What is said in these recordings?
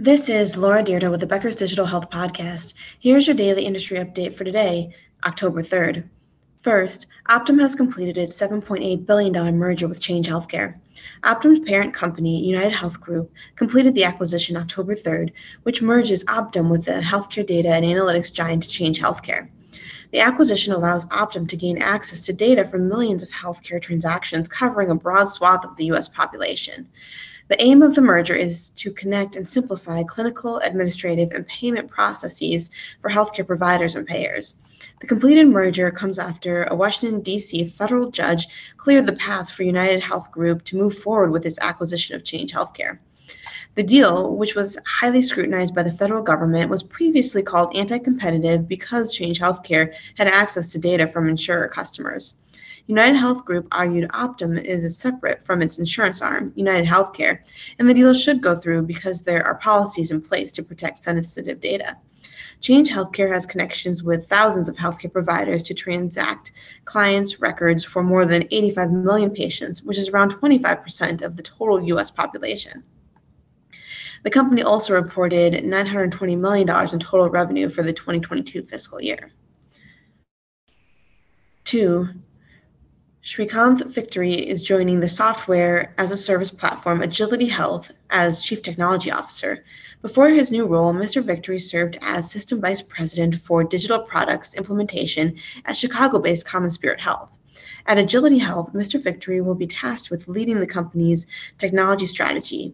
This is Laura Dyrda with the Becker's Digital Health Podcast. Here's your daily industry update for today, October 3rd. First, Optum has completed its $7.8 billion merger with Change Healthcare. Optum's parent company, United Health Group, completed the acquisition October 3rd, which merges Optum with the healthcare data and analytics giant Change Healthcare. The acquisition allows Optum to gain access to data from millions of healthcare transactions covering a broad swath of the U.S. population. The aim of the merger is to connect and simplify clinical, administrative, and payment processes for healthcare providers and payers. The completed merger comes after a Washington, D.C. federal judge cleared the path for United Health Group to move forward with its acquisition of Change Healthcare. The deal, which was highly scrutinized by the federal government, was previously called anti competitive because Change Healthcare had access to data from insurer customers. United Health Group argued Optum is separate from its insurance arm, United Healthcare, and the deal should go through because there are policies in place to protect sensitive data. Change Healthcare has connections with thousands of healthcare providers to transact clients' records for more than 85 million patients, which is around 25% of the total U.S. population. The company also reported $920 million in total revenue for the 2022 fiscal year. Two, Srikanth Victory is joining the software as a service platform Agility Health as Chief Technology Officer. Before his new role, Mr. Victory served as System Vice President for Digital Products Implementation at Chicago based Common Spirit Health. At Agility Health, Mr. Victory will be tasked with leading the company's technology strategy.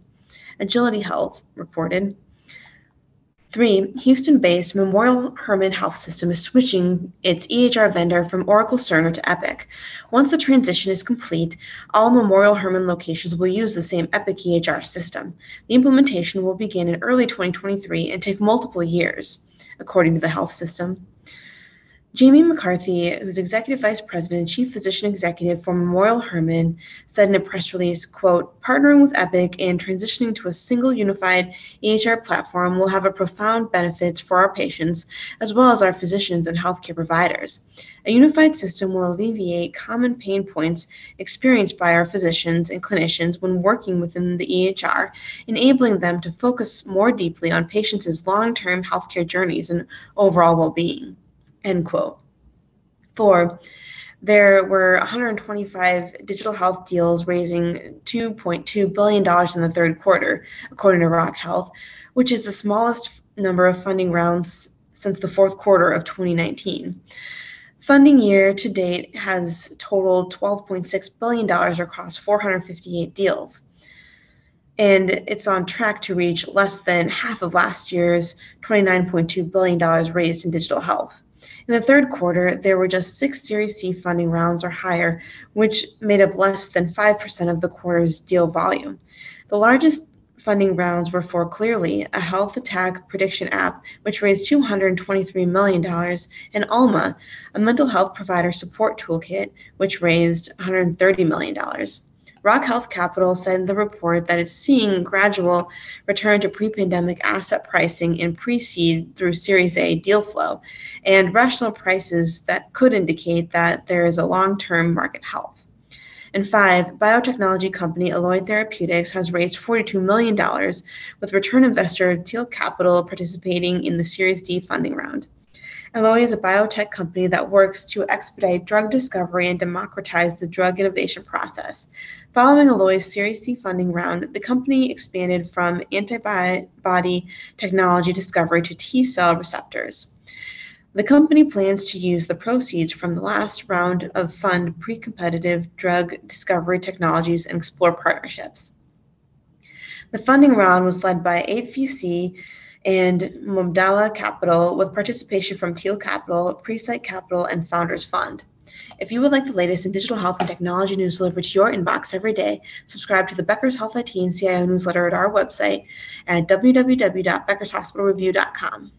Agility Health reported Three, Houston-based Memorial Hermann Health System is switching its EHR vendor from Oracle Cerner to Epic. Once the transition is complete, all Memorial Hermann locations will use the same Epic EHR system. The implementation will begin in early 2023 and take multiple years, according to the health system. Jamie McCarthy, who's Executive Vice President and Chief Physician Executive for Memorial Hermann, said in a press release, quote, partnering with Epic and transitioning to a single unified EHR platform will have a profound benefits for our patients as well as our physicians and healthcare providers. A unified system will alleviate common pain points experienced by our physicians and clinicians when working within the EHR, enabling them to focus more deeply on patients' long-term healthcare journeys and overall well-being. End quote. Four, there were 125 digital health deals raising $2.2 billion in the third quarter, according to Rock Health, which is the smallest number of funding rounds since the fourth quarter of 2019. Funding year to date has totaled $12.6 billion across 458 deals. And it's on track to reach less than half of last year's $29.2 billion raised in digital health. In the third quarter, there were just six Series C funding rounds or higher, which made up less than 5% of the quarter's deal volume. The largest funding rounds were for Cleerly, a health attack prediction app, which raised $223 million, and Alma, a mental health provider support toolkit, which raised $130 million. Rock Health Capital said in the report that it's seeing gradual return to pre-pandemic asset pricing in pre-seed through Series A deal flow and rational prices that could indicate that there is a long-term market health. And five, biotechnology company Alloy Therapeutics has raised $42 million, with return investor Teal Capital participating in the Series D funding round. Alloy is a biotech company that works to expedite drug discovery and democratize the drug innovation process. Following Alloy's Series C funding round, the company expanded from antibody technology discovery to T cell receptors. The company plans to use the proceeds from the last round of fund pre competitive drug discovery technologies and explore partnerships. The funding round was led by 8VC and Mubadala Capital with participation from Teal Capital, Presight Capital, and Founders Fund. If you would like the latest in digital health and technology news delivered to your inbox every day, subscribe to the Becker's Health IT and CIO newsletter at our website at www.beckershospitalreview.com.